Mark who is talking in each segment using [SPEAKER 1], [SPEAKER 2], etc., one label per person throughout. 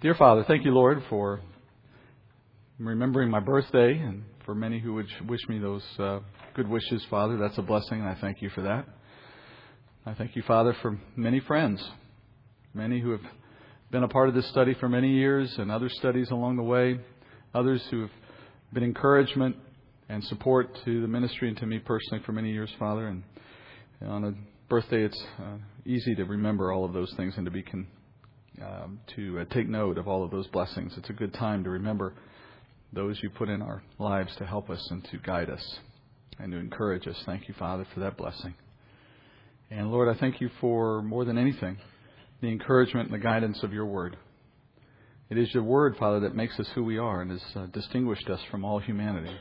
[SPEAKER 1] Dear Father, thank you, Lord, for remembering my birthday and for many who would wish me those uh, good wishes, Father. That's a blessing, and I thank you for that. I thank you, Father, for many friends, many who have been a part of this study for many years and other studies along the way, others who have been encouragement and support to the ministry and to me personally for many years, Father. And on a birthday, it's uh, easy to remember all of those things and to be con- um, to uh, take note of all of those blessings. It's a good time to remember those you put in our lives to help us and to guide us and to encourage us. Thank you, Father, for that blessing. And Lord, I thank you for more than anything the encouragement and the guidance of your word. It is your word, Father, that makes us who we are and has uh, distinguished us from all humanity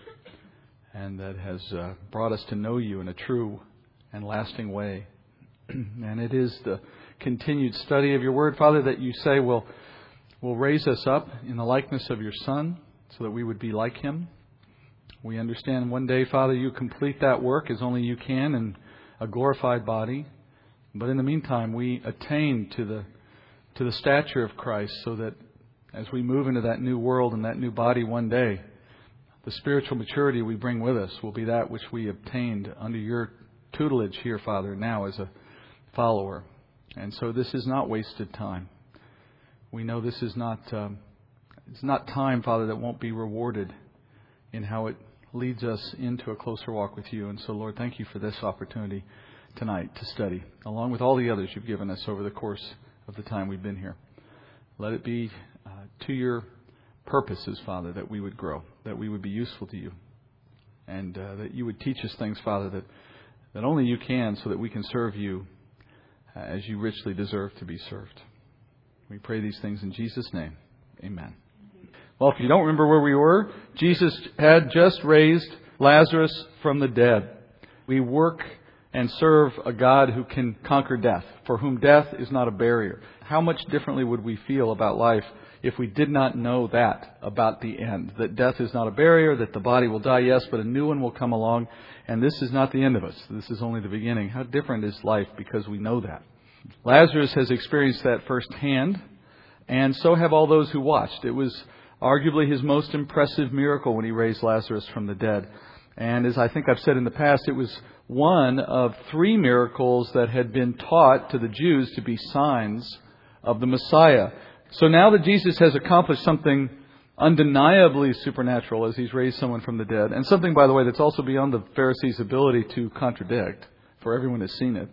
[SPEAKER 1] and that has uh, brought us to know you in a true and lasting way. and it is the continued study of your word, Father, that you say will, will raise us up in the likeness of your Son so that we would be like him. We understand one day, Father, you complete that work as only you can in a glorified body. But in the meantime, we attain to the, to the stature of Christ so that as we move into that new world and that new body one day, the spiritual maturity we bring with us will be that which we obtained under your tutelage here, Father, now as a follower. And so this is not wasted time. We know this is not um, it's not time, Father, that won't be rewarded in how it leads us into a closer walk with you. And so, Lord, thank you for this opportunity tonight to study, along with all the others you've given us over the course of the time we've been here. Let it be uh, to your purposes, Father, that we would grow, that we would be useful to you, and uh, that you would teach us things, Father, that, that only you can, so that we can serve you Uh, as you richly deserve to be served. We pray these things in Jesus' name. Amen. Well, if you don't remember where we were, Jesus had just raised Lazarus from the dead. We work and serve a God who can conquer death, for whom death is not a barrier. How much differently would we feel about life if we did not know that about the end? That death is not a barrier, that the body will die, yes, but a new one will come along, and this is not the end of us. This is only the beginning. How different is life because we know that? Lazarus has experienced that firsthand, and so have all those who watched. It was arguably his most impressive miracle when he raised Lazarus from the dead. And as I think I've said in the past, it was one of three miracles that had been taught to the Jews to be signs of the Messiah. So now that Jesus has accomplished something undeniably supernatural as he's raised someone from the dead, and something, by the way, that's also beyond the Pharisees' ability to contradict, for everyone has seen it.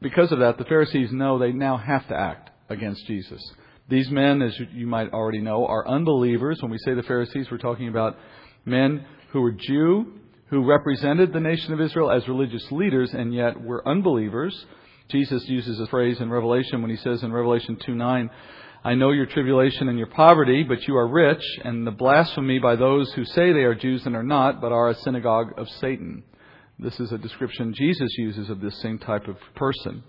[SPEAKER 1] Because of that, the Pharisees know they now have to act against Jesus. These men, as you might already know, are unbelievers. When we say the Pharisees, we're talking about men who were Jew, who represented the nation of Israel as religious leaders, and yet were unbelievers. Jesus uses a phrase in Revelation when he says in Revelation 2 9, I know your tribulation and your poverty, but you are rich, and the blasphemy by those who say they are Jews and are not, but are a synagogue of Satan. This is a description Jesus uses of this same type of person.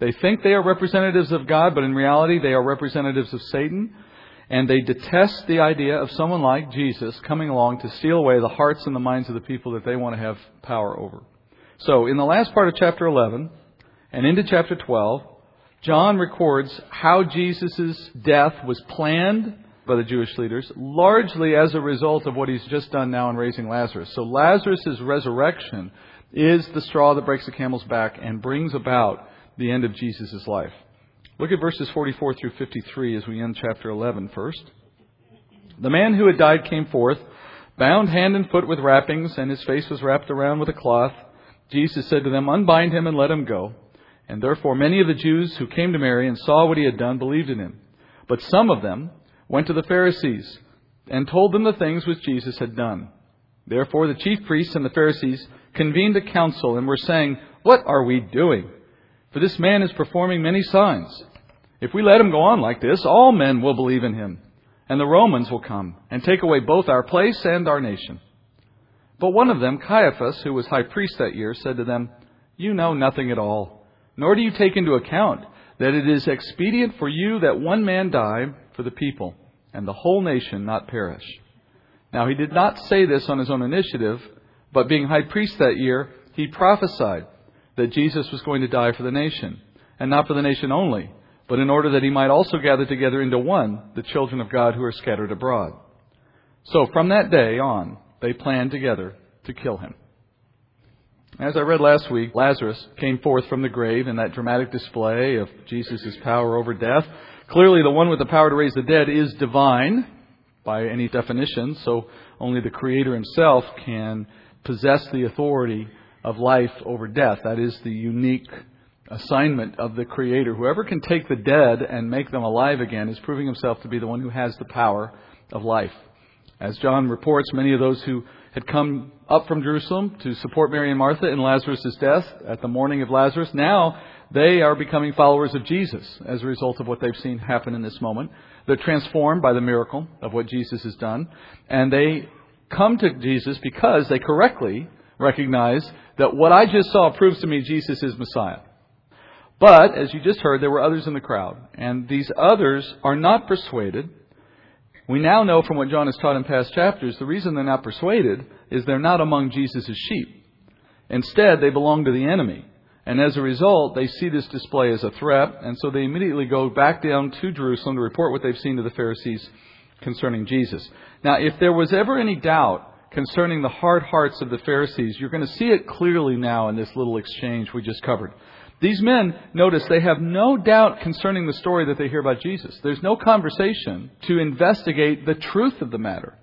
[SPEAKER 1] They think they are representatives of God, but in reality they are representatives of Satan. And they detest the idea of someone like Jesus coming along to steal away the hearts and the minds of the people that they want to have power over. So, in the last part of chapter 11 and into chapter 12, John records how Jesus' death was planned by the Jewish leaders, largely as a result of what he's just done now in raising Lazarus. So, Lazarus' resurrection is the straw that breaks the camel's back and brings about the end of Jesus' life. Look at verses 44 through 53 as we end chapter 11 first. The man who had died came forth, bound hand and foot with wrappings, and his face was wrapped around with a cloth. Jesus said to them, Unbind him and let him go. And therefore many of the Jews who came to Mary and saw what he had done believed in him. But some of them went to the Pharisees and told them the things which Jesus had done. Therefore the chief priests and the Pharisees convened a council and were saying, What are we doing? For this man is performing many signs. If we let him go on like this, all men will believe in him, and the Romans will come and take away both our place and our nation. But one of them, Caiaphas, who was high priest that year, said to them, You know nothing at all, nor do you take into account that it is expedient for you that one man die for the people, and the whole nation not perish. Now he did not say this on his own initiative, but being high priest that year, he prophesied that Jesus was going to die for the nation, and not for the nation only, but in order that he might also gather together into one the children of God who are scattered abroad. So from that day on, they planned together to kill him. As I read last week, Lazarus came forth from the grave in that dramatic display of Jesus' power over death. Clearly, the one with the power to raise the dead is divine by any definition, so only the Creator himself can possess the authority of life over death. That is the unique assignment of the Creator. Whoever can take the dead and make them alive again is proving himself to be the one who has the power of life. As John reports, many of those who had come up from Jerusalem to support Mary and Martha in Lazarus' death at the mourning of Lazarus, now they are becoming followers of Jesus as a result of what they've seen happen in this moment. They're transformed by the miracle of what Jesus has done, and they come to Jesus because they correctly recognize that what I just saw proves to me Jesus is Messiah. But, as you just heard, there were others in the crowd, and these others are not persuaded. We now know from what John has taught in past chapters, the reason they're not persuaded is they're not among Jesus' sheep. Instead, they belong to the enemy. And as a result, they see this display as a threat, and so they immediately go back down to Jerusalem to report what they've seen to the Pharisees concerning Jesus. Now, if there was ever any doubt concerning the hard hearts of the Pharisees, you're going to see it clearly now in this little exchange we just covered. These men, notice, they have no doubt concerning the story that they hear about Jesus. There's no conversation to investigate the truth of the matter.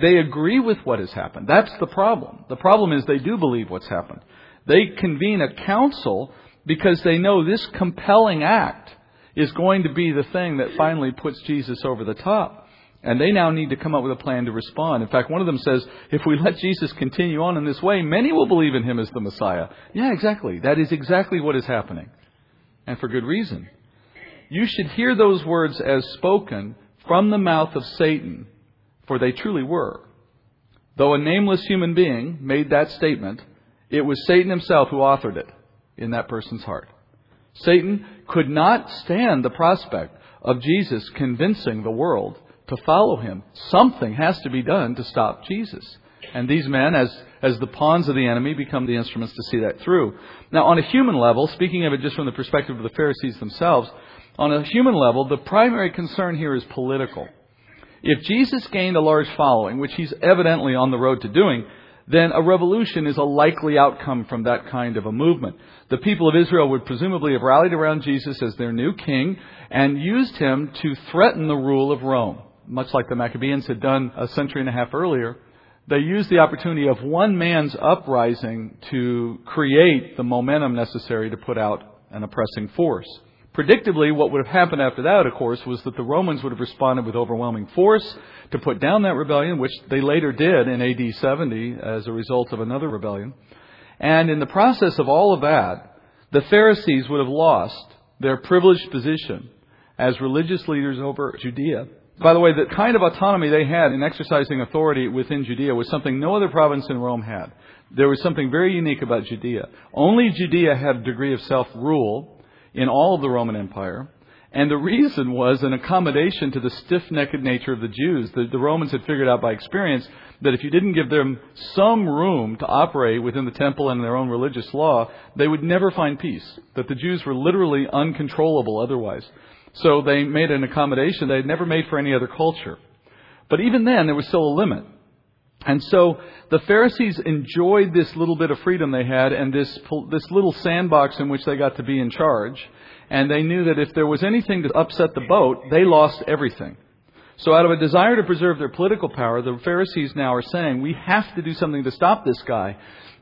[SPEAKER 1] They agree with what has happened. That's the problem. The problem is they do believe what's happened. They convene a council because they know this compelling act is going to be the thing that finally puts Jesus over the top. And they now need to come up with a plan to respond. In fact, one of them says, if we let Jesus continue on in this way, many will believe in him as the Messiah. Yeah, exactly. That is exactly what is happening. And for good reason. You should hear those words as spoken from the mouth of Satan, for they truly were. Though a nameless human being made that statement, it was Satan himself who authored it in that person's heart. Satan could not stand the prospect of Jesus convincing the world to follow him. Something has to be done to stop Jesus. And these men, as, as the pawns of the enemy, become the instruments to see that through. Now, on a human level, speaking of it just from the perspective of the Pharisees themselves, on a human level, the primary concern here is political. If Jesus gained a large following, which he's evidently on the road to doing, then a revolution is a likely outcome from that kind of a movement. The people of Israel would presumably have rallied around Jesus as their new king and used him to threaten the rule of Rome much like the Maccabees had done a century and a half earlier, they used the opportunity of one man's uprising to create the momentum necessary to put out an oppressing force. Predictably, what would have happened after that, of course, was that the Romans would have responded with overwhelming force to put down that rebellion, which they later did in AD 70 as a result of another rebellion. And in the process of all of that, the Pharisees would have lost their privileged position as religious leaders over Judea by the way, the kind of autonomy they had in exercising authority within Judea was something no other province in Rome had. There was something very unique about Judea. Only Judea had a degree of self rule in all of the Roman Empire. And the reason was an accommodation to the stiff necked nature of the Jews. The, the, Romans had figured out by experience that if you didn't give them some room to operate within the temple and their own religious law, they would never find peace. That the Jews were literally uncontrollable otherwise. So they made an accommodation they had never made for any other culture. But even then, there was still a limit. And so the Pharisees enjoyed this little bit of freedom they had and this, this little sandbox in which they got to be in charge. And they knew that if there was anything to upset the boat, they lost everything. So out of a desire to preserve their political power, the Pharisees now are saying, we have to do something to stop this guy.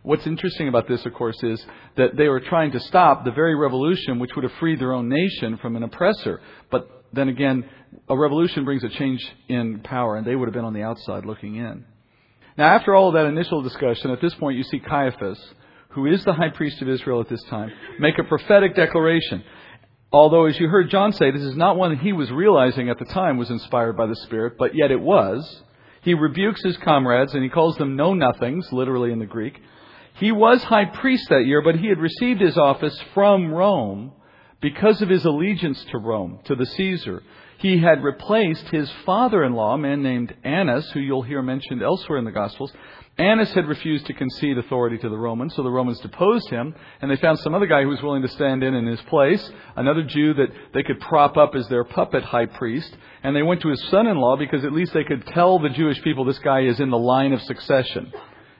[SPEAKER 1] What's interesting about this, of course, is that they were trying to stop the very revolution which would have freed their own nation from an oppressor. But then again, a revolution brings a change in power, and they would have been on the outside looking in. Now, after all of that initial discussion, at this point you see Caiaphas, who is the high priest of Israel at this time, make a prophetic declaration. Although, as you heard John say, this is not one that he was realizing at the time was inspired by the Spirit, but yet it was. He rebukes his comrades and he calls them know nothings, literally in the Greek. He was high priest that year, but he had received his office from Rome because of his allegiance to Rome, to the Caesar. He had replaced his father in law, a man named Annas, who you'll hear mentioned elsewhere in the Gospels. Annas had refused to concede authority to the Romans, so the Romans deposed him, and they found some other guy who was willing to stand in in his place, another Jew that they could prop up as their puppet high priest, and they went to his son-in-law because at least they could tell the Jewish people this guy is in the line of succession,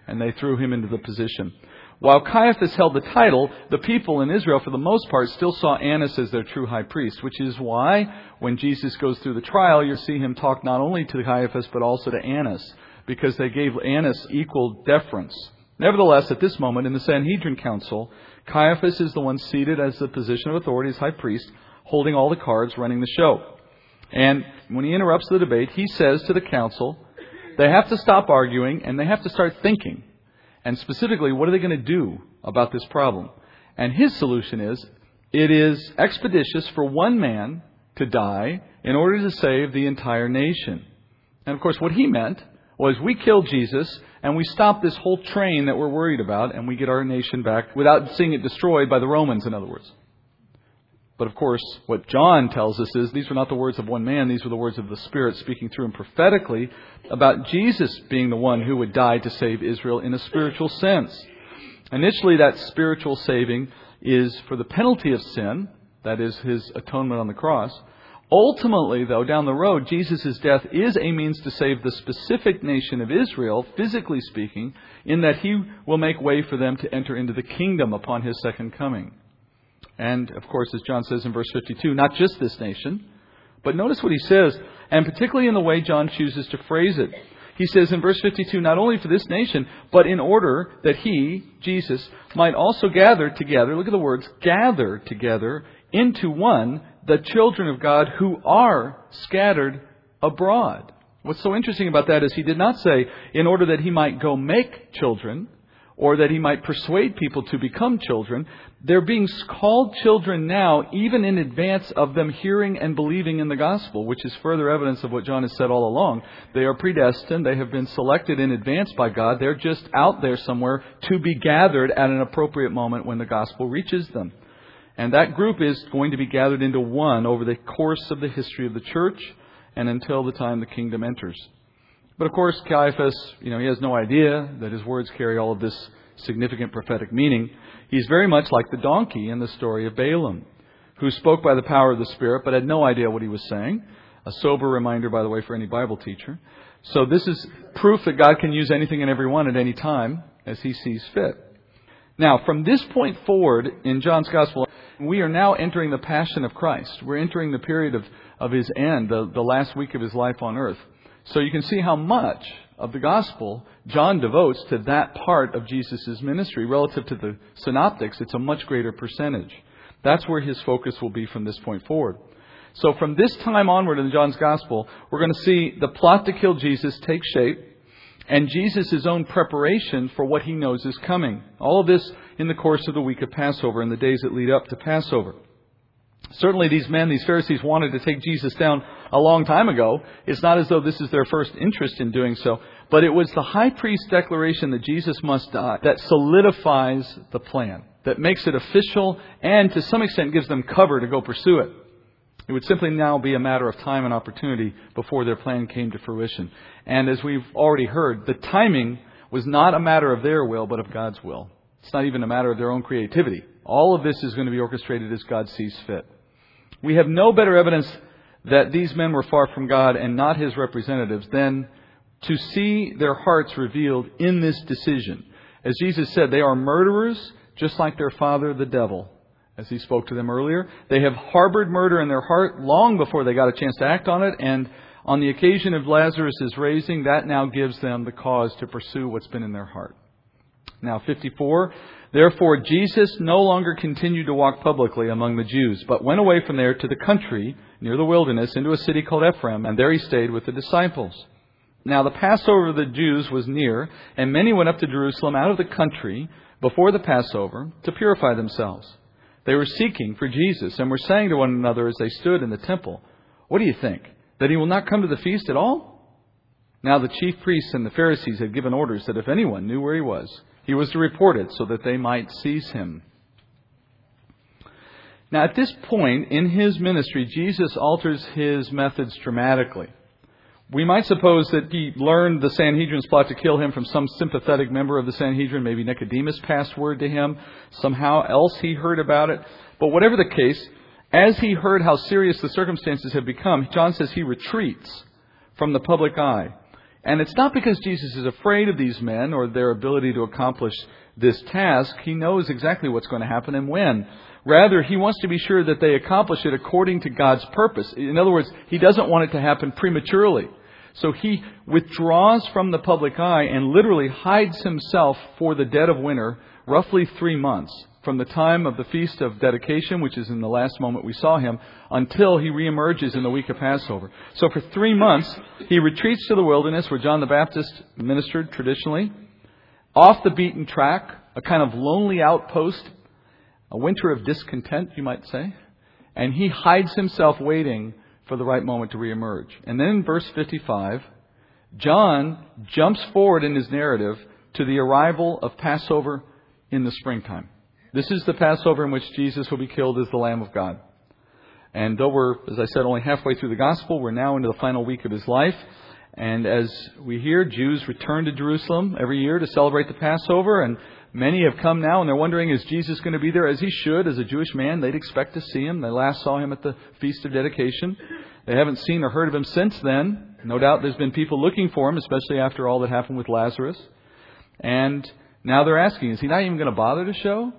[SPEAKER 1] and they threw him into the position. While Caiaphas held the title, the people in Israel, for the most part, still saw Annas as their true high priest, which is why, when Jesus goes through the trial, you see him talk not only to Caiaphas, but also to Annas because they gave Annas equal deference. Nevertheless, at this moment in the Sanhedrin Council, Caiaphas is the one seated as the position of authority as high priest, holding all the cards, running the show. And when he interrupts the debate, he says to the council, they have to stop arguing and they have to start thinking. And specifically, what are they going to do about this problem? And his solution is, it is expeditious for one man to die in order to save the entire nation. And of course, what he meant was we kill Jesus and we stop this whole train that we're worried about and we get our nation back without seeing it destroyed by the Romans, in other words. But of course, what John tells us is these were not the words of one man, these were the words of the Spirit speaking through him prophetically about Jesus being the one who would die to save Israel in a spiritual sense. Initially, that spiritual saving is for the penalty of sin, that is his atonement on the cross. Ultimately, though, down the road, Jesus' death is a means to save the specific nation of Israel, physically speaking, in that he will make way for them to enter into the kingdom upon his second coming. And, of course, as John says in verse 52, not just this nation, but notice what he says, and particularly in the way John chooses to phrase it. He says in verse 52, not only for this nation, but in order that he, Jesus, might also gather together, look at the words, gather together into one the children of God who are scattered abroad. What's so interesting about that is he did not say, in order that he might go make children, or that he might persuade people to become children. They're being called children now, even in advance of them hearing and believing in the gospel, which is further evidence of what John has said all along. They are predestined. They have been selected in advance by God. They're just out there somewhere to be gathered at an appropriate moment when the gospel reaches them. And that group is going to be gathered into one over the course of the history of the church and until the time the kingdom enters. But of course, Caiaphas, you know, he has no idea that his words carry all of this significant prophetic meaning. He's very much like the donkey in the story of Balaam, who spoke by the power of the Spirit but had no idea what he was saying. A sober reminder, by the way, for any Bible teacher. So this is proof that God can use anything and everyone at any time as he sees fit. Now, from this point forward in John's Gospel, we are now entering the Passion of Christ. We're entering the period of, of his end, the, the last week of his life on earth. So you can see how much of the Gospel John devotes to that part of Jesus' ministry. Relative to the synoptics, it's a much greater percentage. That's where his focus will be from this point forward. So from this time onward in John's Gospel, we're going to see the plot to kill Jesus take shape and Jesus' own preparation for what he knows is coming. All of this in the course of the week of Passover and the days that lead up to Passover. Certainly these men, these Pharisees wanted to take Jesus down a long time ago. It's not as though this is their first interest in doing so, but it was the high priest's declaration that Jesus must die that solidifies the plan, that makes it official and to some extent gives them cover to go pursue it. It would simply now be a matter of time and opportunity before their plan came to fruition. And as we've already heard, the timing was not a matter of their will, but of God's will. It's not even a matter of their own creativity. All of this is going to be orchestrated as God sees fit. We have no better evidence that these men were far from God and not his representatives then to see their hearts revealed in this decision. As Jesus said, they are murderers just like their father, the devil as he spoke to them earlier. They have harbored murder in their heart long before they got a chance to act on it, and on the occasion of Lazarus' raising, that now gives them the cause to pursue what's been in their heart. Now, 54. Therefore, Jesus no longer continued to walk publicly among the Jews, but went away from there to the country, near the wilderness, into a city called Ephraim, and there he stayed with the disciples. Now, the Passover of the Jews was near, and many went up to Jerusalem out of the country before the Passover to purify themselves. They were seeking for Jesus and were saying to one another as they stood in the temple, What do you think? That he will not come to the feast at all? Now the chief priests and the Pharisees had given orders that if anyone knew where he was, he was to report it so that they might seize him. Now, at this point in his ministry, Jesus alters his methods dramatically. We might suppose that he learned the Sanhedrin's plot to kill him from some sympathetic member of the Sanhedrin. Maybe Nicodemus passed word to him. Somehow else he heard about it. But whatever the case, as he heard how serious the circumstances had become, John says he retreats from the public eye. And it's not because Jesus is afraid of these men or their ability to accomplish this task. He knows exactly what's going to happen and when. Rather, he wants to be sure that they accomplish it according to God's purpose. In other words, he doesn't want it to happen prematurely. So he withdraws from the public eye and literally hides himself for the dead of winter, roughly three months from the time of the Feast of Dedication, which is in the last moment we saw him, until he reemerges in the week of Passover. So for three months, he retreats to the wilderness where John the Baptist ministered traditionally, off the beaten track, a kind of lonely outpost, a winter of discontent, you might say, and he hides himself waiting for the right moment to reemerge. And then in verse 55, John jumps forward in his narrative to the arrival of Passover in the springtime. This is the Passover in which Jesus will be killed as the Lamb of God. And though we're, as I said, only halfway through the gospel, we're now into the final week of his life. And as we hear, Jews return to Jerusalem every year to celebrate the Passover, and many have come now and they're wondering, is Jesus going to be there as he should? As a Jewish man, they'd expect to see him. They last saw him at the Feast of Dedication. They haven't seen or heard of him since then. No doubt there's been people looking for him, especially after all that happened with Lazarus. And now they're asking, is he not even going to bother to show?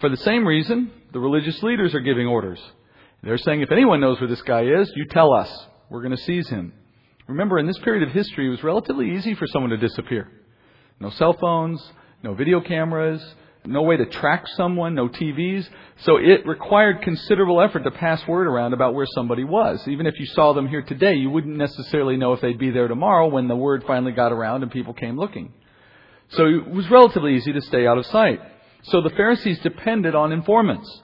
[SPEAKER 1] For the same reason, the religious leaders are giving orders. They're saying, if anyone knows where this guy is, you tell us. We're going to seize him. Remember, in this period of history, it was relatively easy for someone to disappear. No cell phones, no video cameras, no way to track someone, no TVs. So it required considerable effort to pass word around about where somebody was. Even if you saw them here today, you wouldn't necessarily know if they'd be there tomorrow when the word finally got around and people came looking. So it was relatively easy to stay out of sight. So the Pharisees depended on informants.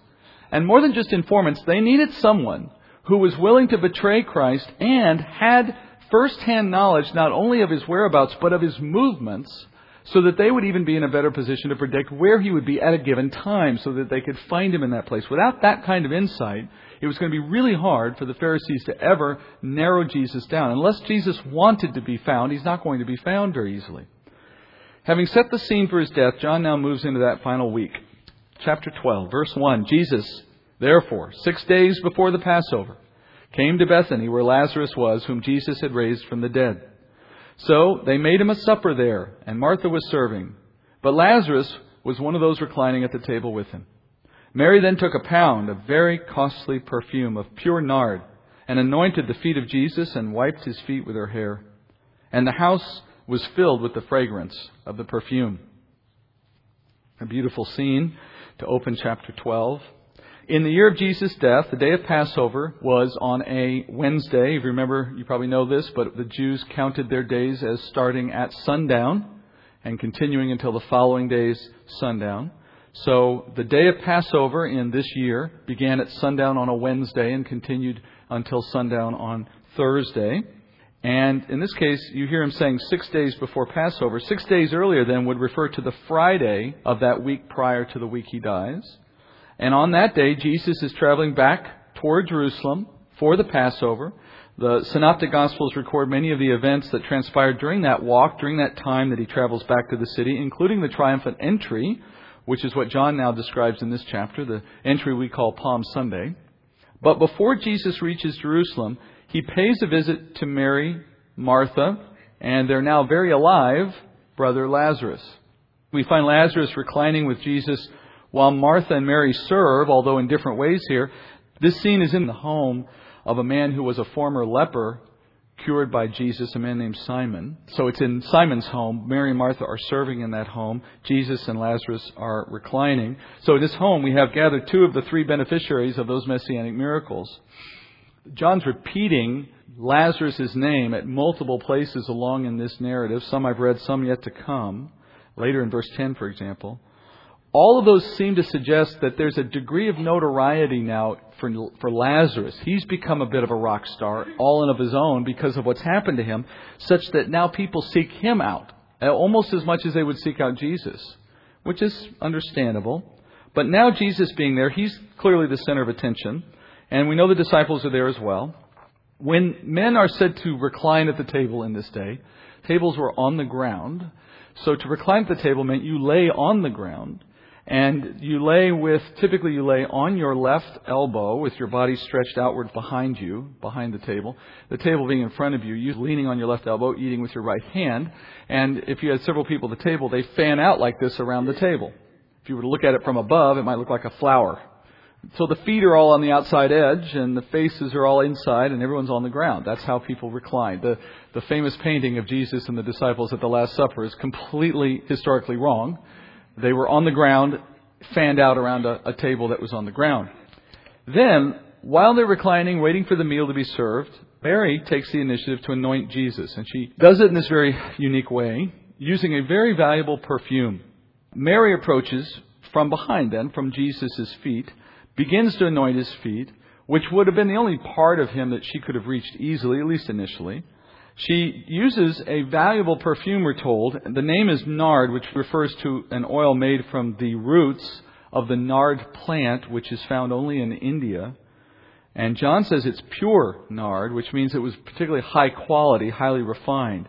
[SPEAKER 1] And more than just informants, they needed someone who was willing to betray Christ and had first-hand knowledge not only of his whereabouts, but of his movements, so that they would even be in a better position to predict where he would be at a given time, so that they could find him in that place. Without that kind of insight, it was going to be really hard for the Pharisees to ever narrow Jesus down. Unless Jesus wanted to be found, he's not going to be found very easily. Having set the scene for his death, John now moves into that final week. Chapter 12, verse 1. Jesus, therefore, six days before the Passover, came to Bethany where Lazarus was, whom Jesus had raised from the dead. So they made him a supper there, and Martha was serving. But Lazarus was one of those reclining at the table with him. Mary then took a pound of very costly perfume of pure nard, and anointed the feet of Jesus, and wiped his feet with her hair. And the house was filled with the fragrance of the perfume. A beautiful scene to open chapter 12. In the year of Jesus' death, the day of Passover was on a Wednesday. If you remember, you probably know this, but the Jews counted their days as starting at sundown and continuing until the following day's sundown. So the day of Passover in this year began at sundown on a Wednesday and continued until sundown on Thursday. And in this case, you hear him saying six days before Passover. Six days earlier, then, would refer to the Friday of that week prior to the week he dies. And on that day, Jesus is traveling back toward Jerusalem for the Passover. The Synoptic Gospels record many of the events that transpired during that walk, during that time that he travels back to the city, including the triumphant entry, which is what John now describes in this chapter, the entry we call Palm Sunday. But before Jesus reaches Jerusalem, he pays a visit to Mary, Martha, and their now very alive brother Lazarus. We find Lazarus reclining with Jesus while Martha and Mary serve, although in different ways here. This scene is in the home of a man who was a former leper cured by Jesus, a man named Simon. So it's in Simon's home. Mary and Martha are serving in that home. Jesus and Lazarus are reclining. So in this home, we have gathered two of the three beneficiaries of those messianic miracles. John's repeating Lazarus' name at multiple places along in this narrative. Some I've read, some yet to come. Later in verse 10, for example. All of those seem to suggest that there's a degree of notoriety now for, for Lazarus. He's become a bit of a rock star, all in of his own, because of what's happened to him, such that now people seek him out, uh, almost as much as they would seek out Jesus, which is understandable. But now Jesus being there, he's clearly the center of attention. And we know the disciples are there as well. When men are said to recline at the table in this day, tables were on the ground. So to recline at the table meant you lay on the ground and you lay with, typically you lay on your left elbow with your body stretched outward behind you, behind the table. The table being in front of you, you leaning on your left elbow, eating with your right hand. And if you had several people at the table, they fan out like this around the table. If you were to look at it from above, it might look like a flower. So the feet are all on the outside edge and the faces are all inside and everyone's on the ground. That's how people recline. The, the famous painting of Jesus and the disciples at the Last Supper is completely historically wrong. They were on the ground, fanned out around a, a table that was on the ground. Then, while they're reclining, waiting for the meal to be served, Mary takes the initiative to anoint Jesus. And she does it in this very unique way, using a very valuable perfume. Mary approaches from behind then, from Jesus' feet, begins to anoint his feet, which would have been the only part of him that she could have reached easily, at least initially. She uses a valuable perfume, we're told. The name is nard, which refers to an oil made from the roots of the nard plant, which is found only in India. And John says it's pure nard, which means it was particularly high quality, highly refined.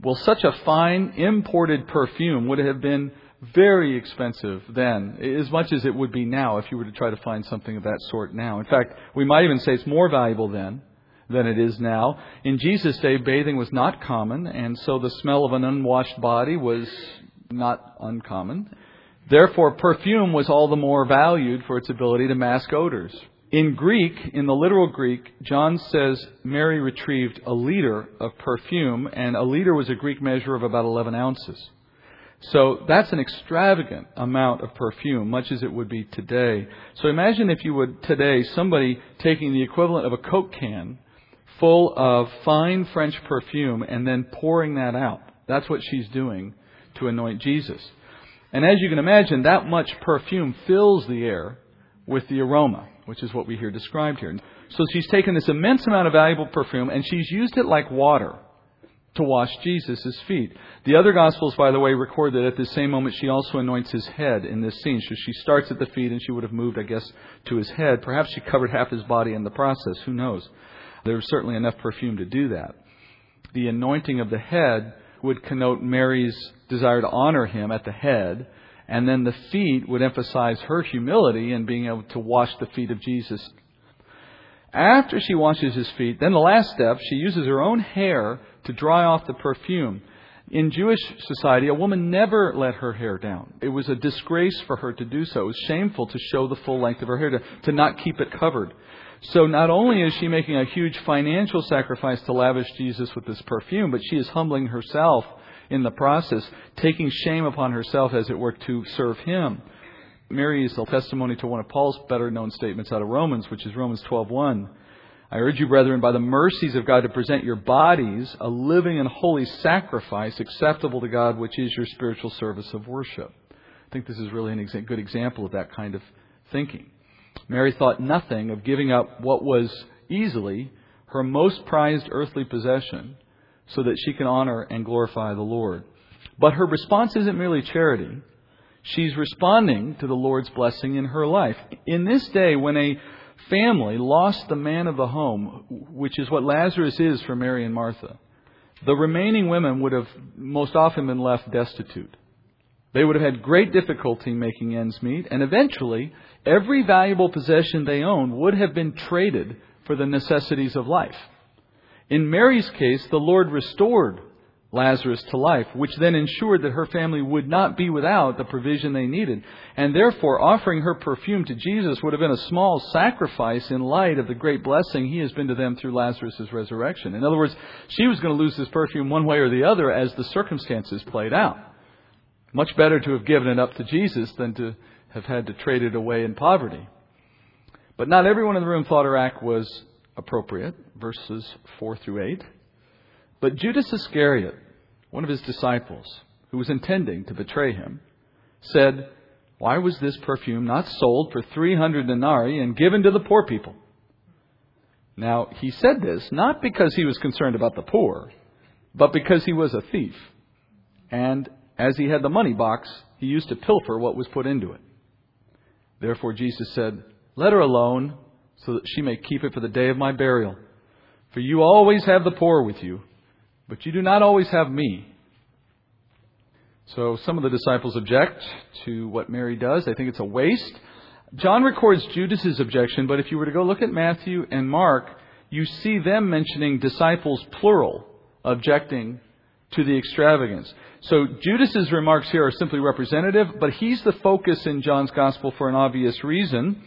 [SPEAKER 1] Well, such a fine imported perfume would have been very expensive then, as much as it would be now if you were to try to find something of that sort now. In fact, we might even say it's more valuable then than it is now. In Jesus' day, bathing was not common, and so the smell of an unwashed body was not uncommon. Therefore, perfume was all the more valued for its ability to mask odors. In Greek, in the literal Greek, John says Mary retrieved a liter of perfume, and a liter was a Greek measure of about 11 ounces. So that's an extravagant amount of perfume, much as it would be today. So imagine if you would today, somebody taking the equivalent of a Coke can full of fine French perfume and then pouring that out. That's what she's doing to anoint Jesus. And as you can imagine, that much perfume fills the air with the aroma, which is what we hear described here. So she's taken this immense amount of valuable perfume and she's used it like water to wash Jesus' feet. The other Gospels, by the way, record that at the same moment she also anoints his head in this scene. So she starts at the feet and she would have moved, I guess, to his head. Perhaps she covered half his body in the process. Who knows? There was certainly enough perfume to do that. The anointing of the head would connote Mary's desire to honor him at the head, and then the feet would emphasize her humility in being able to wash the feet of Jesus. After she washes his feet, then the last step, she uses her own hair to dry off the perfume. In Jewish society, a woman never let her hair down. It was a disgrace for her to do so. It was shameful to show the full length of her hair, to, to not keep it covered. So not only is she making a huge financial sacrifice to lavish Jesus with this perfume, but she is humbling herself in the process, taking shame upon herself, as it were, to serve him. Mary is a testimony to one of Paul's better known statements out of Romans, which is Romans 12:1. I urge you, brethren, by the mercies of God, to present your bodies a living and holy sacrifice acceptable to God, which is your spiritual service of worship. I think this is really a good example of that kind of thinking. Mary thought nothing of giving up what was easily her most prized earthly possession so that she can honor and glorify the Lord. But her response isn't merely charity. She's responding to the Lord's blessing in her life. In this day, when a family lost the man of the home, which is what Lazarus is for Mary and Martha, the remaining women would have most often been left destitute. They would have had great difficulty making ends meet, and eventually, every valuable possession they owned would have been traded for the necessities of life. In Mary's case, the Lord restored Lazarus to life, which then ensured that her family would not be without the provision they needed. And therefore, offering her perfume to Jesus would have been a small sacrifice in light of the great blessing he has been to them through Lazarus' resurrection. In other words, she was going to lose this perfume one way or the other as the circumstances played out. Much better to have given it up to Jesus than to have had to trade it away in poverty. But not everyone in the room thought her act was appropriate, verses 4 through 8. But Judas Iscariot, one of his disciples, who was intending to betray him, said, Why was this perfume not sold for 300 denarii and given to the poor people? Now, he said this not because he was concerned about the poor, but because he was a thief. And as he had the money box, he used to pilfer what was put into it. Therefore Jesus said, Let her alone, so that she may keep it for the day of my burial. For you always have the poor with you, but you do not always have me. So some of the disciples object to what Mary does. They think it's a waste. John records Judas's objection, but if you were to go look at Matthew and Mark, you see them mentioning disciples plural objecting to the extravagance. So Judas's remarks here are simply representative, but he's the focus in John's gospel for an obvious reason.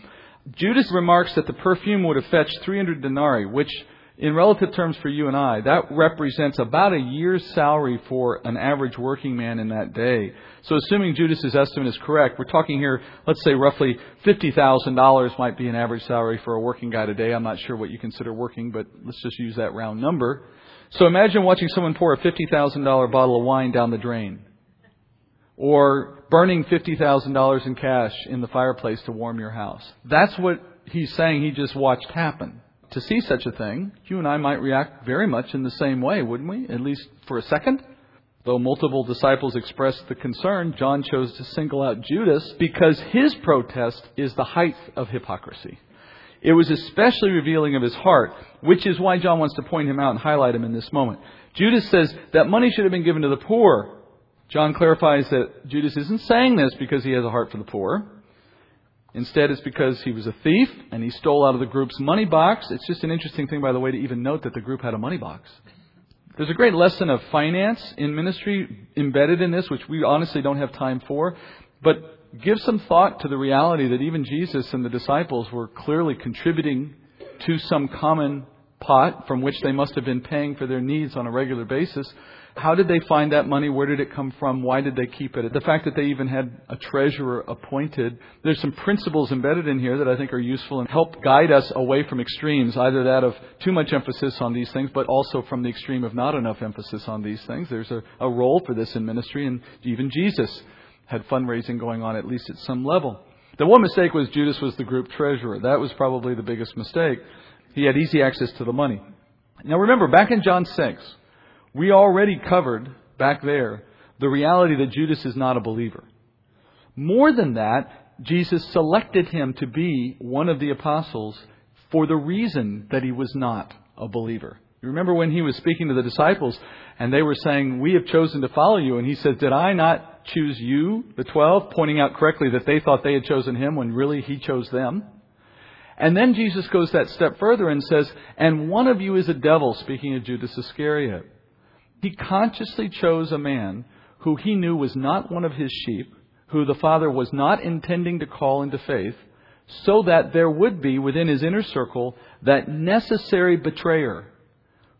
[SPEAKER 1] Judas remarks that the perfume would have fetched 300 denarii, which in relative terms for you and I, that represents about a year's salary for an average working man in that day. So assuming Judas's estimate is correct, we're talking here, let's say roughly $50,000 might be an average salary for a working guy today. I'm not sure what you consider working, but let's just use that round number. So imagine watching someone pour a $50,000 bottle of wine down the drain. Or burning $50,000 in cash in the fireplace to warm your house. That's what he's saying he just watched happen to see such a thing, you and I might react very much in the same way, wouldn't we? At least for a second. Though multiple disciples expressed the concern, John chose to single out Judas because his protest is the height of hypocrisy. It was especially revealing of his heart, which is why John wants to point him out and highlight him in this moment. Judas says that money should have been given to the poor. John clarifies that Judas isn't saying this because he has a heart for the poor. Instead, it's because he was a thief and he stole out of the group's money box. It's just an interesting thing, by the way, to even note that the group had a money box. There's a great lesson of finance in ministry embedded in this, which we honestly don't have time for. But give some thought to the reality that even Jesus and the disciples were clearly contributing to some common pot from which they must have been paying for their needs on a regular basis. How did they find that money? Where did it come from? Why did they keep it? The fact that they even had a treasurer appointed. There's some principles embedded in here that I think are useful and help guide us away from extremes, either that of too much emphasis on these things, but also from the extreme of not enough emphasis on these things. There's a, a role for this in ministry, and even Jesus had fundraising going on at least at some level. The one mistake was Judas was the group treasurer. That was probably the biggest mistake. He had easy access to the money. Now remember, back in John 6, we already covered back there the reality that Judas is not a believer. More than that, Jesus selected him to be one of the apostles for the reason that he was not a believer. You remember when he was speaking to the disciples and they were saying, We have chosen to follow you. And he said, Did I not choose you, the twelve? Pointing out correctly that they thought they had chosen him when really he chose them. And then Jesus goes that step further and says, And one of you is a devil, speaking of Judas Iscariot. He consciously chose a man who he knew was not one of his sheep, who the Father was not intending to call into faith, so that there would be within his inner circle that necessary betrayer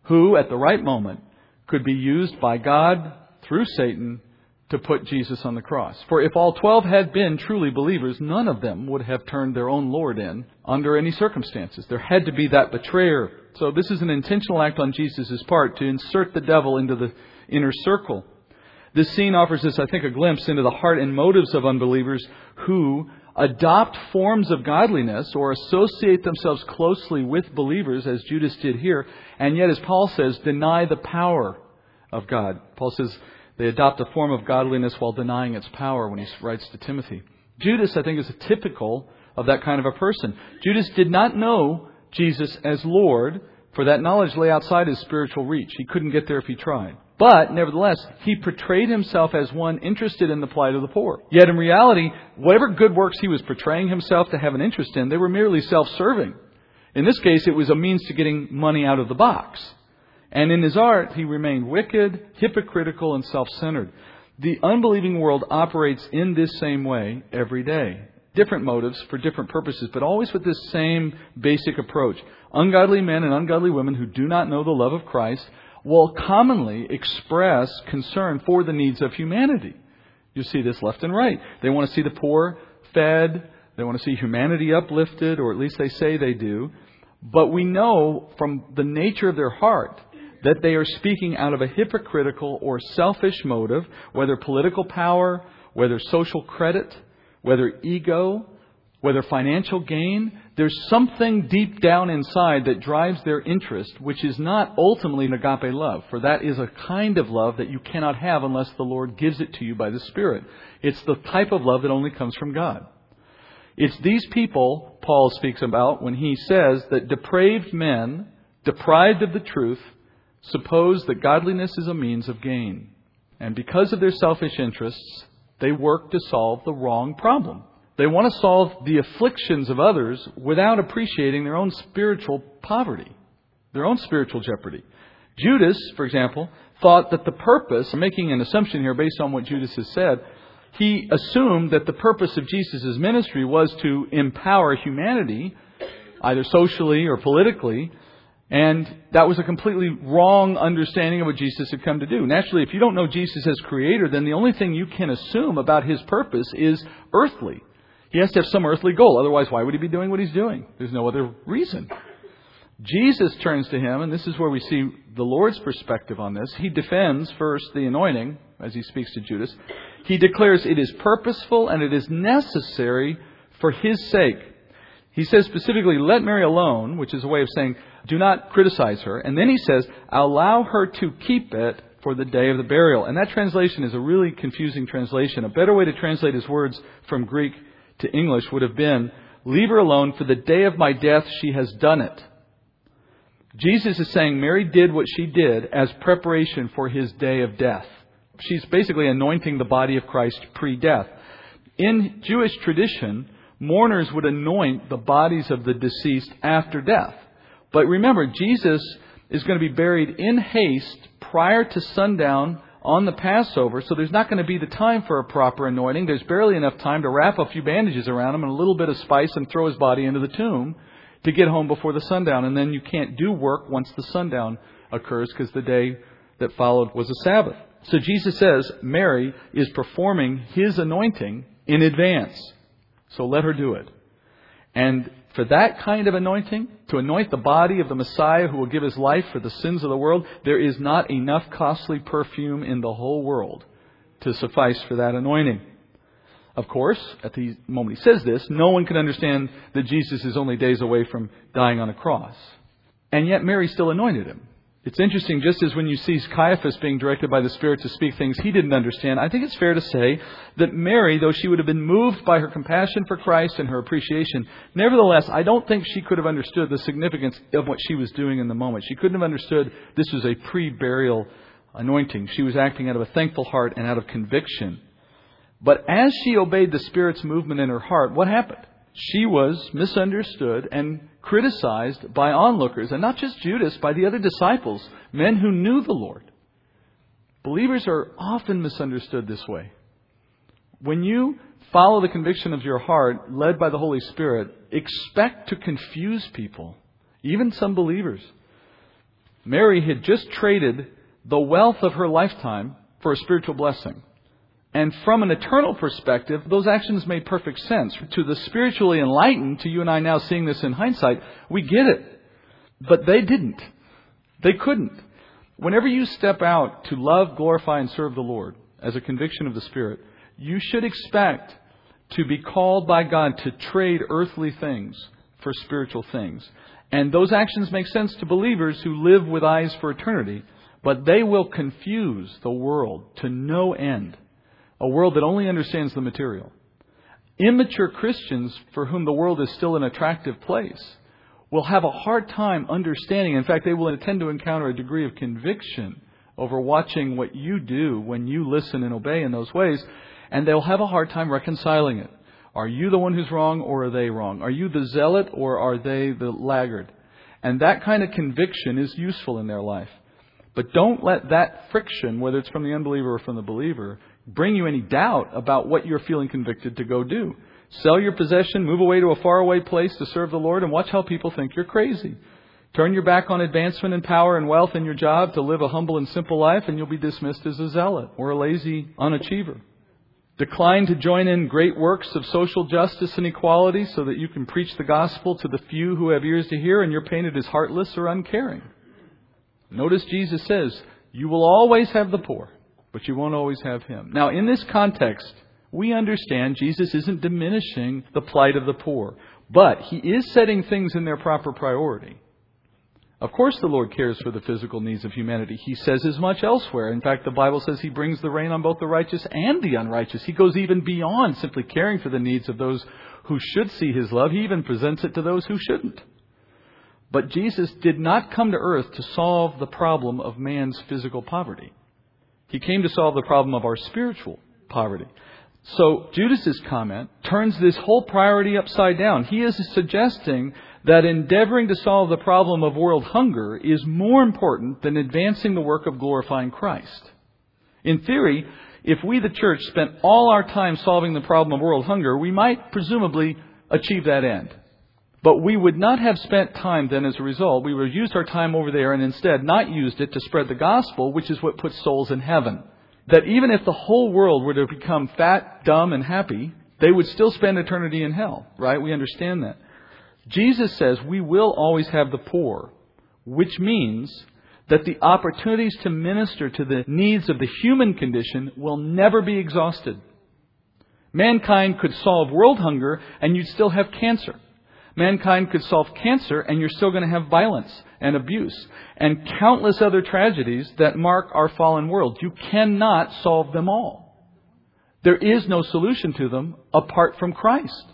[SPEAKER 1] who, at the right moment, could be used by God through Satan to put Jesus on the cross. For if all twelve had been truly believers, none of them would have turned their own Lord in under any circumstances. There had to be that betrayer. So this is an intentional act on Jesus' part to insert the devil into the inner circle. This scene offers us, I think, a glimpse into the heart and motives of unbelievers who adopt forms of godliness or associate themselves closely with believers, as Judas did here, and yet, as Paul says, deny the power of God. Paul says, they adopt a form of godliness while denying its power when he writes to Timothy. Judas, I think, is a typical of that kind of a person. Judas did not know Jesus as Lord, for that knowledge lay outside his spiritual reach. He couldn't get there if he tried. But, nevertheless, he portrayed himself as one interested in the plight of the poor. Yet in reality, whatever good works he was portraying himself to have an interest in, they were merely self-serving. In this case, it was a means to getting money out of the box. And in his art, he remained wicked, hypocritical, and self centered. The unbelieving world operates in this same way every day. Different motives for different purposes, but always with this same basic approach. Ungodly men and ungodly women who do not know the love of Christ will commonly express concern for the needs of humanity. You see this left and right. They want to see the poor fed. They want to see humanity uplifted, or at least they say they do. But we know from the nature of their heart that they are speaking out of a hypocritical or selfish motive, whether political power, whether social credit, whether ego, whether financial gain. There's something deep down inside that drives their interest, which is not ultimately agape love, for that is a kind of love that you cannot have unless the Lord gives it to you by the Spirit. It's the type of love that only comes from God. It's these people Paul speaks about when he says that depraved men deprived of the truth, suppose that godliness is a means of gain. And because of their selfish interests, they work to solve the wrong problem. They want to solve the afflictions of others without appreciating their own spiritual poverty, their own spiritual jeopardy. Judas, for example, thought that the purpose, I'm making an assumption here based on what Judas has said, he assumed that the purpose of Jesus' ministry was to empower humanity, either socially or politically, and that was a completely wrong understanding of what Jesus had come to do. Naturally, if you don't know Jesus as creator, then the only thing you can assume about his purpose is earthly. He has to have some earthly goal. Otherwise, why would he be doing what he's doing? There's no other reason. Jesus turns to him, and this is where we see the Lord's perspective on this. He defends first the anointing as he speaks to Judas. He declares it is purposeful and it is necessary for his sake. He says specifically, let Mary alone, which is a way of saying, do not criticize her. And then he says, allow her to keep it for the day of the burial. And that translation is a really confusing translation. A better way to translate his words from Greek to English would have been, leave her alone for the day of my death she has done it. Jesus is saying Mary did what she did as preparation for his day of death. She's basically anointing the body of Christ pre death. In Jewish tradition, mourners would anoint the bodies of the deceased after death. But remember, Jesus is going to be buried in haste prior to sundown on the Passover, so there's not going to be the time for a proper anointing. There's barely enough time to wrap a few bandages around him and a little bit of spice and throw his body into the tomb to get home before the sundown. And then you can't do work once the sundown occurs because the day that followed was a Sabbath. So Jesus says Mary is performing his anointing in advance. So let her do it. And for that kind of anointing, to anoint the body of the Messiah who will give his life for the sins of the world, there is not enough costly perfume in the whole world to suffice for that anointing. Of course, at the moment he says this, no one can understand that Jesus is only days away from dying on a cross. And yet Mary still anointed him. It's interesting, just as when you see Caiaphas being directed by the Spirit to speak things he didn't understand, I think it's fair to say that Mary, though she would have been moved by her compassion for Christ and her appreciation, nevertheless, I don't think she could have understood the significance of what she was doing in the moment. She couldn't have understood this was a pre burial anointing. She was acting out of a thankful heart and out of conviction. But as she obeyed the Spirit's movement in her heart, what happened? She was misunderstood and criticized by onlookers, and not just Judas, by the other disciples, men who knew the Lord. Believers are often misunderstood this way. When you follow the conviction of your heart, led by the Holy Spirit, expect to confuse people, even some believers. Mary had just traded the wealth of her lifetime for a spiritual blessing. And from an eternal perspective, those actions made perfect sense. To the spiritually enlightened, to you and I now seeing this in hindsight, we get it. But they didn't. They couldn't. Whenever you step out to love, glorify, and serve the Lord as a conviction of the Spirit, you should expect to be called by God to trade earthly things for spiritual things. And those actions make sense to believers who live with eyes for eternity, but they will confuse the world to no end a world that only understands the material. Immature Christians for whom the world is still an attractive place will have a hard time understanding. In fact, they will tend to encounter a degree of conviction over watching what you do when you listen and obey in those ways, and they'll have a hard time reconciling it. Are you the one who's wrong or are they wrong? Are you the zealot or are they the laggard? And that kind of conviction is useful in their life. But don't let that friction, whether it's from the unbeliever or from the believer, bring you any doubt about what you're feeling convicted to go do. Sell your possession, move away to a faraway place to serve the Lord, and watch how people think you're crazy. Turn your back on advancement and power and wealth in your job to live a humble and simple life, and you'll be dismissed as a zealot or a lazy unachiever. Decline to join in great works of social justice and equality so that you can preach the gospel to the few who have ears to hear, and you're painted as heartless or uncaring. Notice Jesus says, You will always have the poor but you won't always have him. Now, in this context, we understand Jesus isn't diminishing the plight of the poor, but he is setting things in their proper priority. Of course, the Lord cares for the physical needs of humanity. He says as much elsewhere. In fact, the Bible says He brings the rain on both the righteous and the unrighteous. He goes even beyond simply caring for the needs of those who should see His love. He even presents it to those who shouldn't. But Jesus did not come to earth to solve the problem of man's physical poverty. He came to solve the problem of our spiritual poverty. So Judas's comment turns this whole priority upside down. He is suggesting that endeavoring to solve the problem of world hunger is more important than advancing the work of glorifying Christ. In theory, if we, the church, spent all our time solving the problem of world hunger, we might presumably achieve that end. But we would not have spent time then as a result. We would have used our time over there and instead not used it to spread the gospel, which is what puts souls in heaven. That even if the whole world were to become fat, dumb, and happy, they would still spend eternity in hell, right? We understand that. Jesus says we will always have the poor, which means that the opportunities to minister to the needs of the human condition will never be exhausted. Mankind could solve world hunger and you'd still have cancer. Mankind could solve cancer and you're still going to have violence and abuse and countless other tragedies that mark our fallen world. You cannot solve them all. There is no solution to them apart from Christ.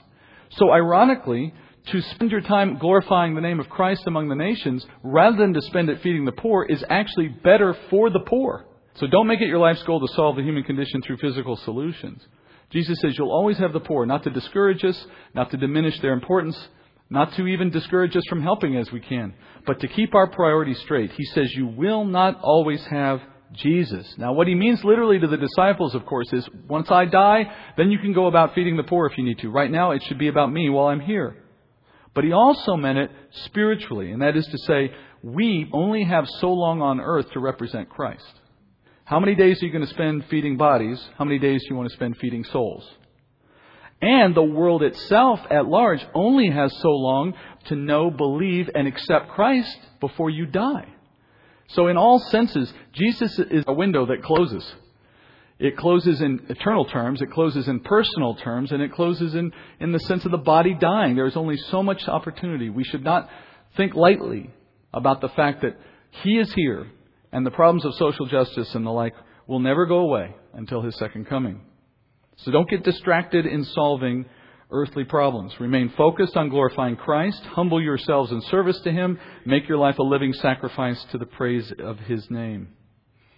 [SPEAKER 1] So ironically, to spend your time glorifying the name of Christ among the nations rather than to spend it feeding the poor is actually better for the poor. So don't make it your life's goal to solve the human condition through physical solutions. Jesus says you'll always have the poor, not to discourage us, not to diminish their importance, not to even discourage us from helping as we can, but to keep our priorities straight. He says you will not always have Jesus. Now, what he means literally to the disciples, of course, is once I die, then you can go about feeding the poor if you need to. Right now, it should be about me while I'm here. But he also meant it spiritually, and that is to say, we only have so long on earth to represent Christ. How many days are you going to spend feeding bodies? How many days do you want to spend feeding souls? And the world itself at large only has so long to know, believe, and accept Christ before you die. So in all senses, Jesus is a window that closes. It closes in eternal terms, it closes in personal terms, and it closes in, in the sense of the body dying. There's only so much opportunity. We should not think lightly about the fact that He is here and the problems of social justice and the like will never go away until His second coming. So don't get distracted in solving earthly problems. Remain focused on glorifying Christ. Humble yourselves in service to Him. Make your life a living sacrifice to the praise of His name.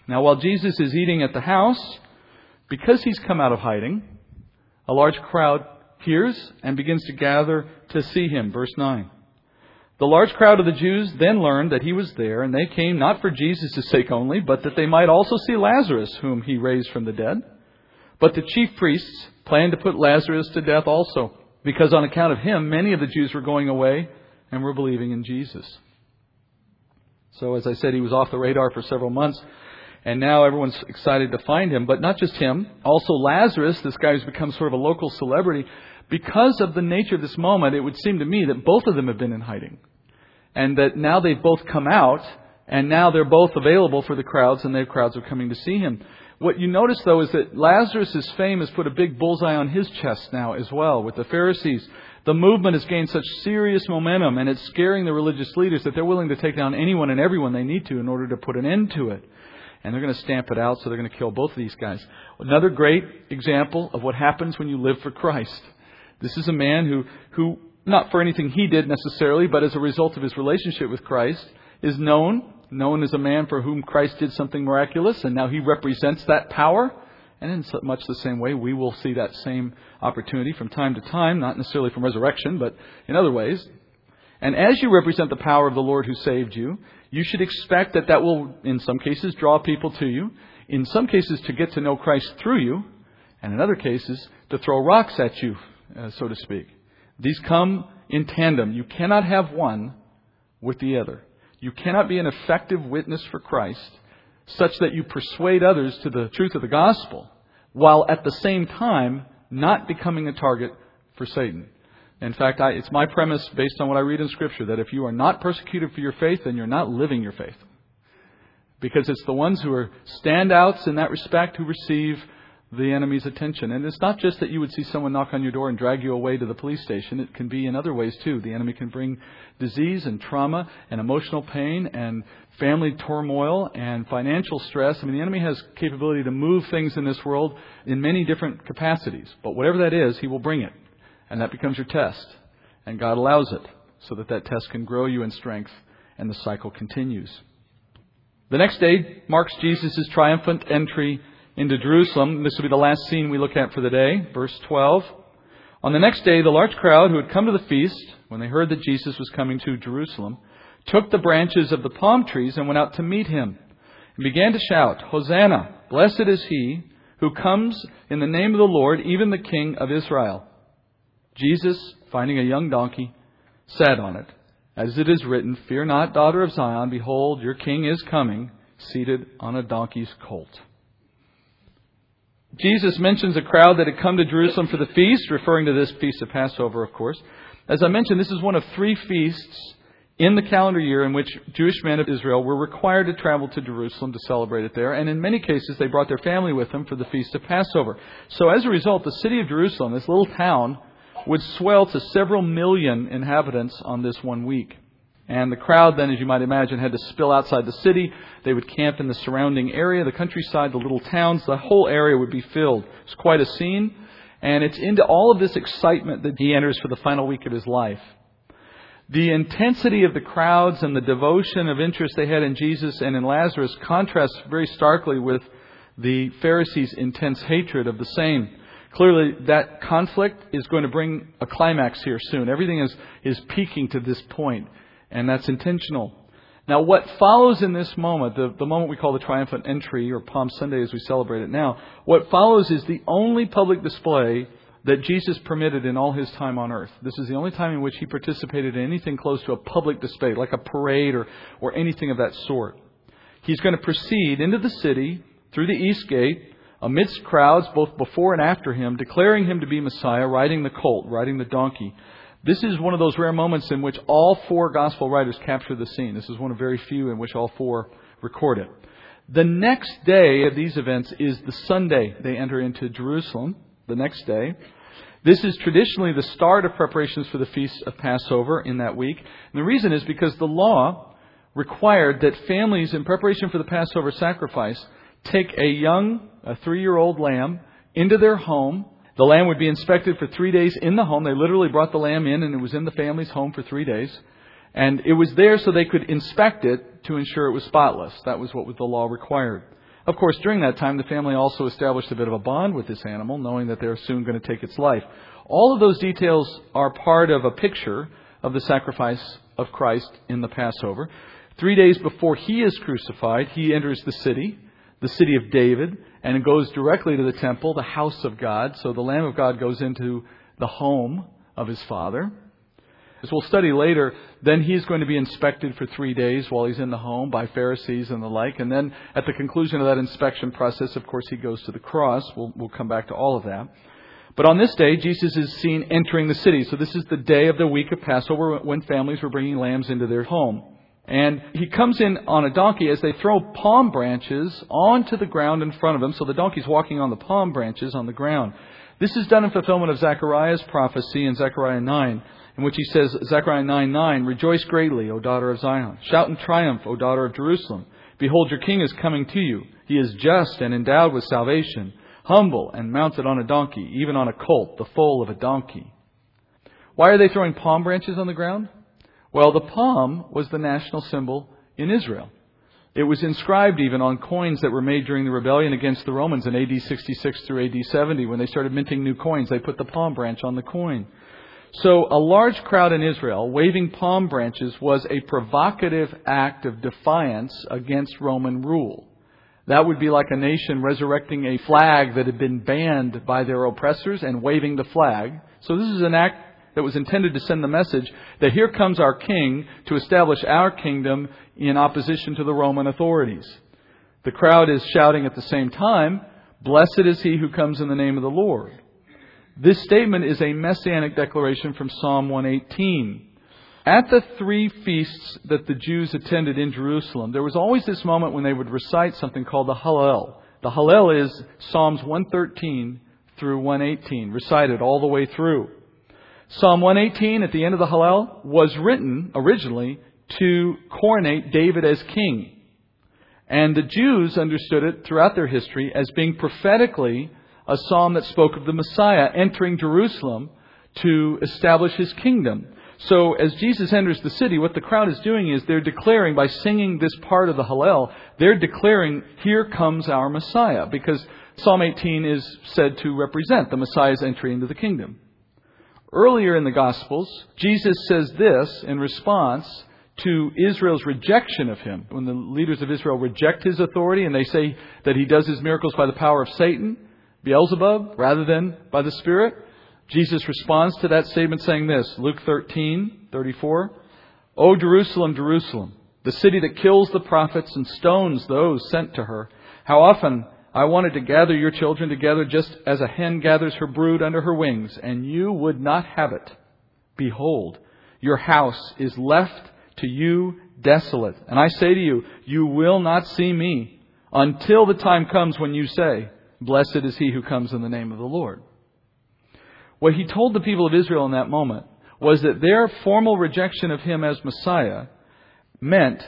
[SPEAKER 1] Now, while Jesus is eating at the house, because he's come out of hiding, a large crowd hears and begins to gather to see him. Verse 9. The large crowd of the Jews then learned that he was there, and they came not for Jesus' sake only, but that they might also see Lazarus, whom he raised from the dead. But the chief priests planned to put Lazarus to death also, because on account of him, many of the Jews were going away and were believing in Jesus. So, as I said, he was off the radar for several months. And now everyone's excited to find him. But not just him, also Lazarus, this guy who's become sort of a local celebrity. Because of the nature of this moment, it would seem to me that both of them have been in hiding. And that now they've both come out, and now they're both available for the crowds, and the crowds are coming to see him. What you notice, though, is that Lazarus' fame has put a big bullseye on his chest now as well with the Pharisees. The movement has gained such serious momentum, and it's scaring the religious leaders that they're willing to take down anyone and everyone they need to in order to put an end to it and they're going to stamp it out, so they're going to kill both of these guys. Another great example of what happens when you live for Christ. This is a man who, who, not for anything he did necessarily, but as a result of his relationship with Christ, is known, known as a man for whom Christ did something miraculous, and now he represents that power. And in much the same way, we will see that same opportunity from time to time, not necessarily from resurrection, but in other ways. And as you represent the power of the Lord who saved you, you should expect that that will, in some cases, draw people to you, in some cases, to get to know Christ through you, and in other cases, to throw rocks at you, uh, so to speak. These come in tandem. You cannot have one with the other. You cannot be an effective witness for Christ such that you persuade others to the truth of the gospel while at the same time not becoming a target for Satan. In fact, I, it's my premise based on what I read in Scripture that if you are not persecuted for your faith, then you're not living your faith. Because it's the ones who are standouts in that respect who receive the enemy's attention. And it's not just that you would see someone knock on your door and drag you away to the police station. It can be in other ways too. The enemy can bring disease and trauma and emotional pain and family turmoil and financial stress. I mean, the enemy has capability to move things in this world in many different capacities. But whatever that is, he will bring it and that becomes your test. And God allows it so that that test can grow you in strength and the cycle continues. The next day marks Jesus' triumphant entry into Jerusalem. This will be the last scene we look at for the day, verse 12. On the next day, the large crowd who had come to the feast, when they heard that Jesus was coming to Jerusalem, took the branches of the palm trees and went out to meet him, and began to shout, Hosanna! Blessed is he who comes in the name of the Lord, even the King of Israel. Jesus, finding a young donkey, sat on it. As it is written, Fear not, daughter of Zion, behold, your king is coming, seated on a donkey's colt. Jesus mentions a crowd that had come to Jerusalem for the feast, referring to this feast of Passover, of course. As I mentioned, this is one of three feasts in the calendar year in which Jewish men of Israel were required to travel to Jerusalem to celebrate it there, and in many cases they brought their family with them for the feast of Passover. So as a result, the city of Jerusalem, this little town, would swell to several million inhabitants on this one week. And the crowd then, as you might imagine, had to spill outside the city. They would camp in the surrounding area, the countryside, the little towns. The whole area would be filled. It's quite a scene. And it's into all of this excitement that he enters for the final week of his life. The intensity of the crowds and the devotion of interest they had in Jesus and in Lazarus contrasts very starkly with the Pharisees' intense hatred of the same. Clearly, that conflict is going to bring a climax here soon. Everything is, is peaking to this point, and that's intentional. Now, what follows in this moment, the, the moment we call the triumphant entry, or Palm Sunday as we celebrate it now, what follows is the only public display that Jesus permitted in all his time on earth. This is the only time in which he participated in anything close to a public display, like a parade or, or anything of that sort. He's going to proceed into the city through the east gate amidst crowds both before and after him, declaring him to be Messiah, riding the colt, riding the donkey. This is one of those rare moments in which all four gospel writers capture the scene. This is one of very few in which all four record it. The next day of these events is the Sunday they enter into Jerusalem, the next day. This is traditionally the start of preparations for the feast of Passover in that week. And the reason is because the law required that families, in preparation for the Passover sacrifice, take a young, a three year old lamb into their home. The lamb would be inspected for three days in the home. They literally brought the lamb in and it was in the family's home for three days. And it was there so they could inspect it to ensure it was spotless. That was what the law required. Of course, during that time, the family also established a bit of a bond with this animal, knowing that they're soon going to take its life. All of those details are part of a picture of the sacrifice of Christ in the Passover. Three days before he is crucified, he enters the city the city of David, and it goes directly to the temple, the house of God. So the Lamb of God goes into the home of his Father. As we'll study later, then he's going to be inspected for three days while he's in the home by Pharisees and the like. And then at the conclusion of that inspection process, of course, he goes to the cross. We'll, we'll come back to all of that. But on this day, Jesus is seen entering the city. So this is the day of the week of Passover when families were bringing lambs into their home. And he comes in on a donkey as they throw palm branches onto the ground in front of him. So the donkey's walking on the palm branches on the ground. This is done in fulfillment of Zechariah's prophecy in Zechariah 9, in which he says, Zechariah 9 9, Rejoice greatly, O daughter of Zion. Shout in triumph, O daughter of Jerusalem. Behold, your king is coming to you. He is just and endowed with salvation, humble and mounted on a donkey, even on a colt, the foal of a donkey. Why are they throwing palm branches on the ground? Well, the palm was the national symbol in Israel. It was inscribed even on coins that were made during the rebellion against the Romans in AD 66 through AD 70. When they started minting new coins, they put the palm branch on the coin. So a large crowd in Israel waving palm branches was a provocative act of defiance against Roman rule. That would be like a nation resurrecting a flag that had been banned by their oppressors and waving the flag. So this is an act that was intended to send the message that here comes our king to establish our kingdom in opposition to the Roman authorities. The crowd is shouting at the same time, Blessed is he who comes in the name of the Lord. This statement is a messianic declaration from Psalm 118. At the three feasts that the Jews attended in Jerusalem, there was always this moment when they would recite something called the Hallel. The Hallel is Psalms 113 through 118, recited all the way through. Psalm 118 at the end of the Hallel was written originally to coronate David as king. And the Jews understood it throughout their history as being prophetically a psalm that spoke of the Messiah entering Jerusalem to establish his kingdom. So as Jesus enters the city, what the crowd is doing is they're declaring by singing this part of the Hallel, they're declaring, here comes our Messiah, because Psalm 18 is said to represent the Messiah's entry into the kingdom. Earlier in the Gospels, Jesus says this in response to Israel's rejection of him. When the leaders of Israel reject his authority and they say that he does his miracles by the power of Satan, Beelzebub, rather than by the Spirit, Jesus responds to that statement saying this, Luke 13, 34. O Jerusalem, Jerusalem, the city that kills the prophets and stones those sent to her, how often I wanted to gather your children together just as a hen gathers her brood under her wings, and you would not have it. Behold, your house is left to you desolate. And I say to you, you will not see me until the time comes when you say, Blessed is he who comes in the name of the Lord. What he told the people of Israel in that moment was that their formal rejection of him as Messiah meant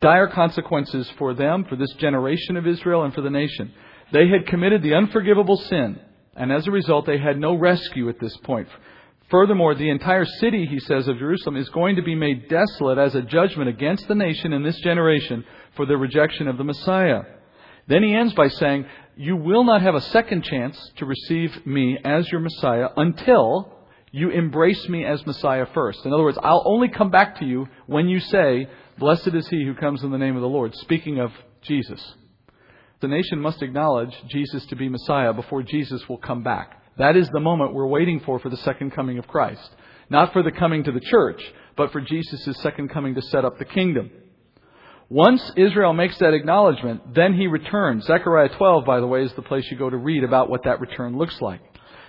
[SPEAKER 1] dire consequences for them, for this generation of Israel, and for the nation. They had committed the unforgivable sin, and as a result, they had no rescue at this point. Furthermore, the entire city, he says, of Jerusalem is going to be made desolate as a judgment against the nation in this generation for their rejection of the Messiah. Then he ends by saying, You will not have a second chance to receive me as your Messiah until you embrace me as Messiah first. In other words, I'll only come back to you when you say, Blessed is he who comes in the name of the Lord, speaking of Jesus. The nation must acknowledge Jesus to be Messiah before Jesus will come back. That is the moment we're waiting for for the second coming of Christ. Not for the coming to the church, but for Jesus' second coming to set up the kingdom. Once Israel makes that acknowledgement, then he returns. Zechariah 12, by the way, is the place you go to read about what that return looks like.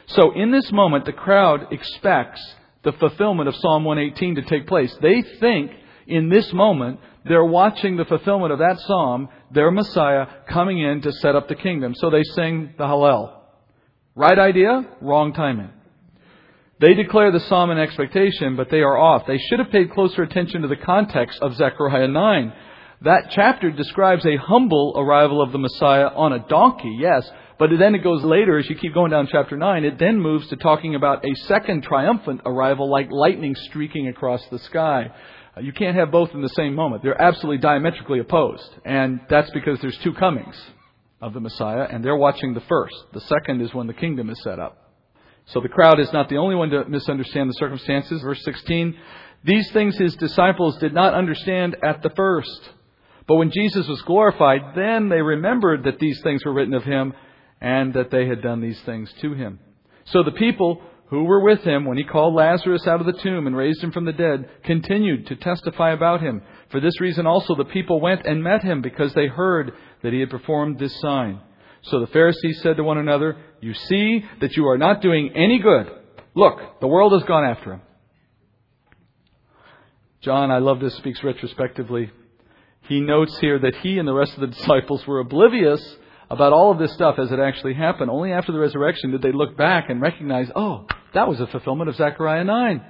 [SPEAKER 1] So in this moment, the crowd expects the fulfillment of Psalm 118 to take place. They think in this moment they're watching the fulfillment of that psalm, their Messiah coming in to set up the kingdom. So they sing the Hallel. Right idea, wrong timing. They declare the psalm in expectation, but they are off. They should have paid closer attention to the context of Zechariah 9. That chapter describes a humble arrival of the Messiah on a donkey, yes, but then it goes later, as you keep going down chapter 9, it then moves to talking about a second triumphant arrival like lightning streaking across the sky. Uh, you can't have both in the same moment. They're absolutely diametrically opposed. And that's because there's two comings of the Messiah, and they're watching the first. The second is when the kingdom is set up. So the crowd is not the only one to misunderstand the circumstances. Verse 16, these things his disciples did not understand at the first. But when Jesus was glorified, then they remembered that these things were written of him and that they had done these things to him. So the people who were with him when he called Lazarus out of the tomb and raised him from the dead continued to testify about him. For this reason also the people went and met him because they heard that he had performed this sign. So the Pharisees said to one another, You see that you are not doing any good. Look, the world has gone after him. John, I love this, speaks retrospectively. He notes here that he and the rest of the disciples were oblivious about all of this stuff as it actually happened. Only after the resurrection did they look back and recognize, oh, that was a fulfillment of Zechariah 9.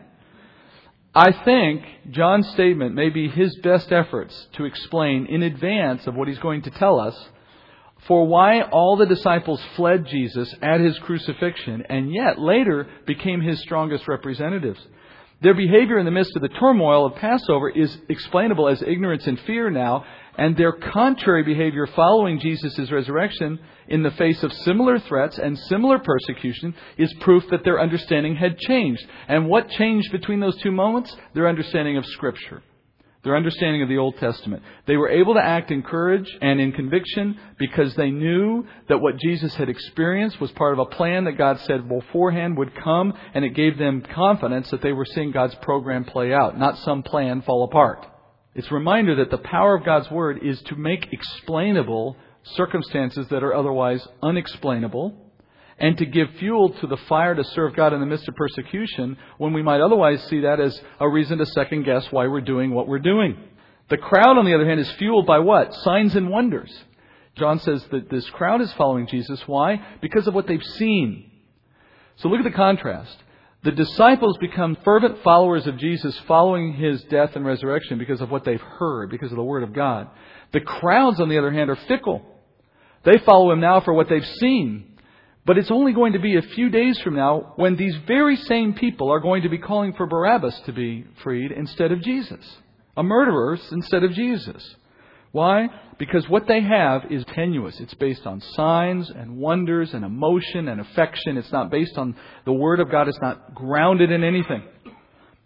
[SPEAKER 1] I think John's statement may be his best efforts to explain in advance of what he's going to tell us for why all the disciples fled Jesus at his crucifixion and yet later became his strongest representatives. Their behavior in the midst of the turmoil of Passover is explainable as ignorance and fear now, and their contrary behavior following Jesus' resurrection in the face of similar threats and similar persecution is proof that their understanding had changed. And what changed between those two moments? Their understanding of Scripture. Their understanding of the Old Testament. They were able to act in courage and in conviction because they knew that what Jesus had experienced was part of a plan that God said beforehand would come, and it gave them confidence that they were seeing God's program play out, not some plan fall apart. It's a reminder that the power of God's Word is to make explainable circumstances that are otherwise unexplainable and to give fuel to the fire to serve God in the midst of persecution when we might otherwise see that as a reason to second guess why we're doing what we're doing. The crowd, on the other hand, is fueled by what? Signs and wonders. John says that this crowd is following Jesus. Why? Because of what they've seen. So look at the contrast. The disciples become fervent followers of Jesus following his death and resurrection because of what they've heard, because of the Word of God. The crowds, on the other hand, are fickle. They follow him now for what they've seen. But it's only going to be a few days from now when these very same people are going to be calling for Barabbas to be freed instead of Jesus. A murderer instead of Jesus. Why? Because what they have is tenuous. It's based on signs and wonders and emotion and affection. It's not based on the Word of God. It's not grounded in anything.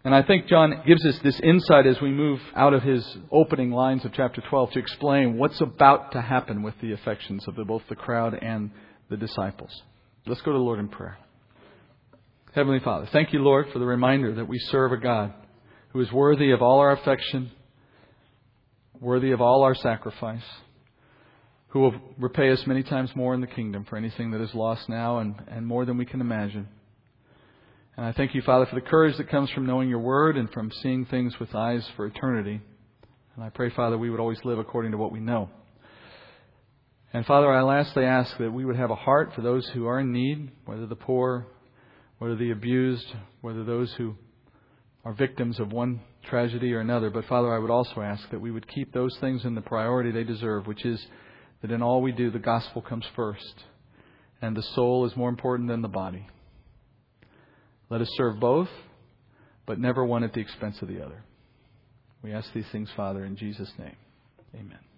[SPEAKER 1] And I think John gives us this insight as we move out of his opening lines of chapter 12 to explain what's about to happen with the affections of the, both the crowd and the disciples. Let's go to the Lord in prayer. Heavenly Father, thank you, Lord, for the reminder that we serve a God who is worthy of all our affection, worthy of all our sacrifice, who will repay us many times more in the kingdom for anything that is lost now and, and more than we can imagine. And I thank you, Father, for the courage that comes from knowing your word and from seeing things with eyes for eternity. And I pray, Father, we would always live according to what we know. And Father, I lastly ask that we would have a heart for those who are in need, whether the poor, whether the abused, whether those who are victims of one tragedy or another. But Father, I would also ask that we would keep those things in the priority they deserve, which is that in all we do, the gospel comes first, and the soul is more important than the body. Let us serve both, but never one at the expense of the other. We ask these things, Father, in Jesus' name. Amen.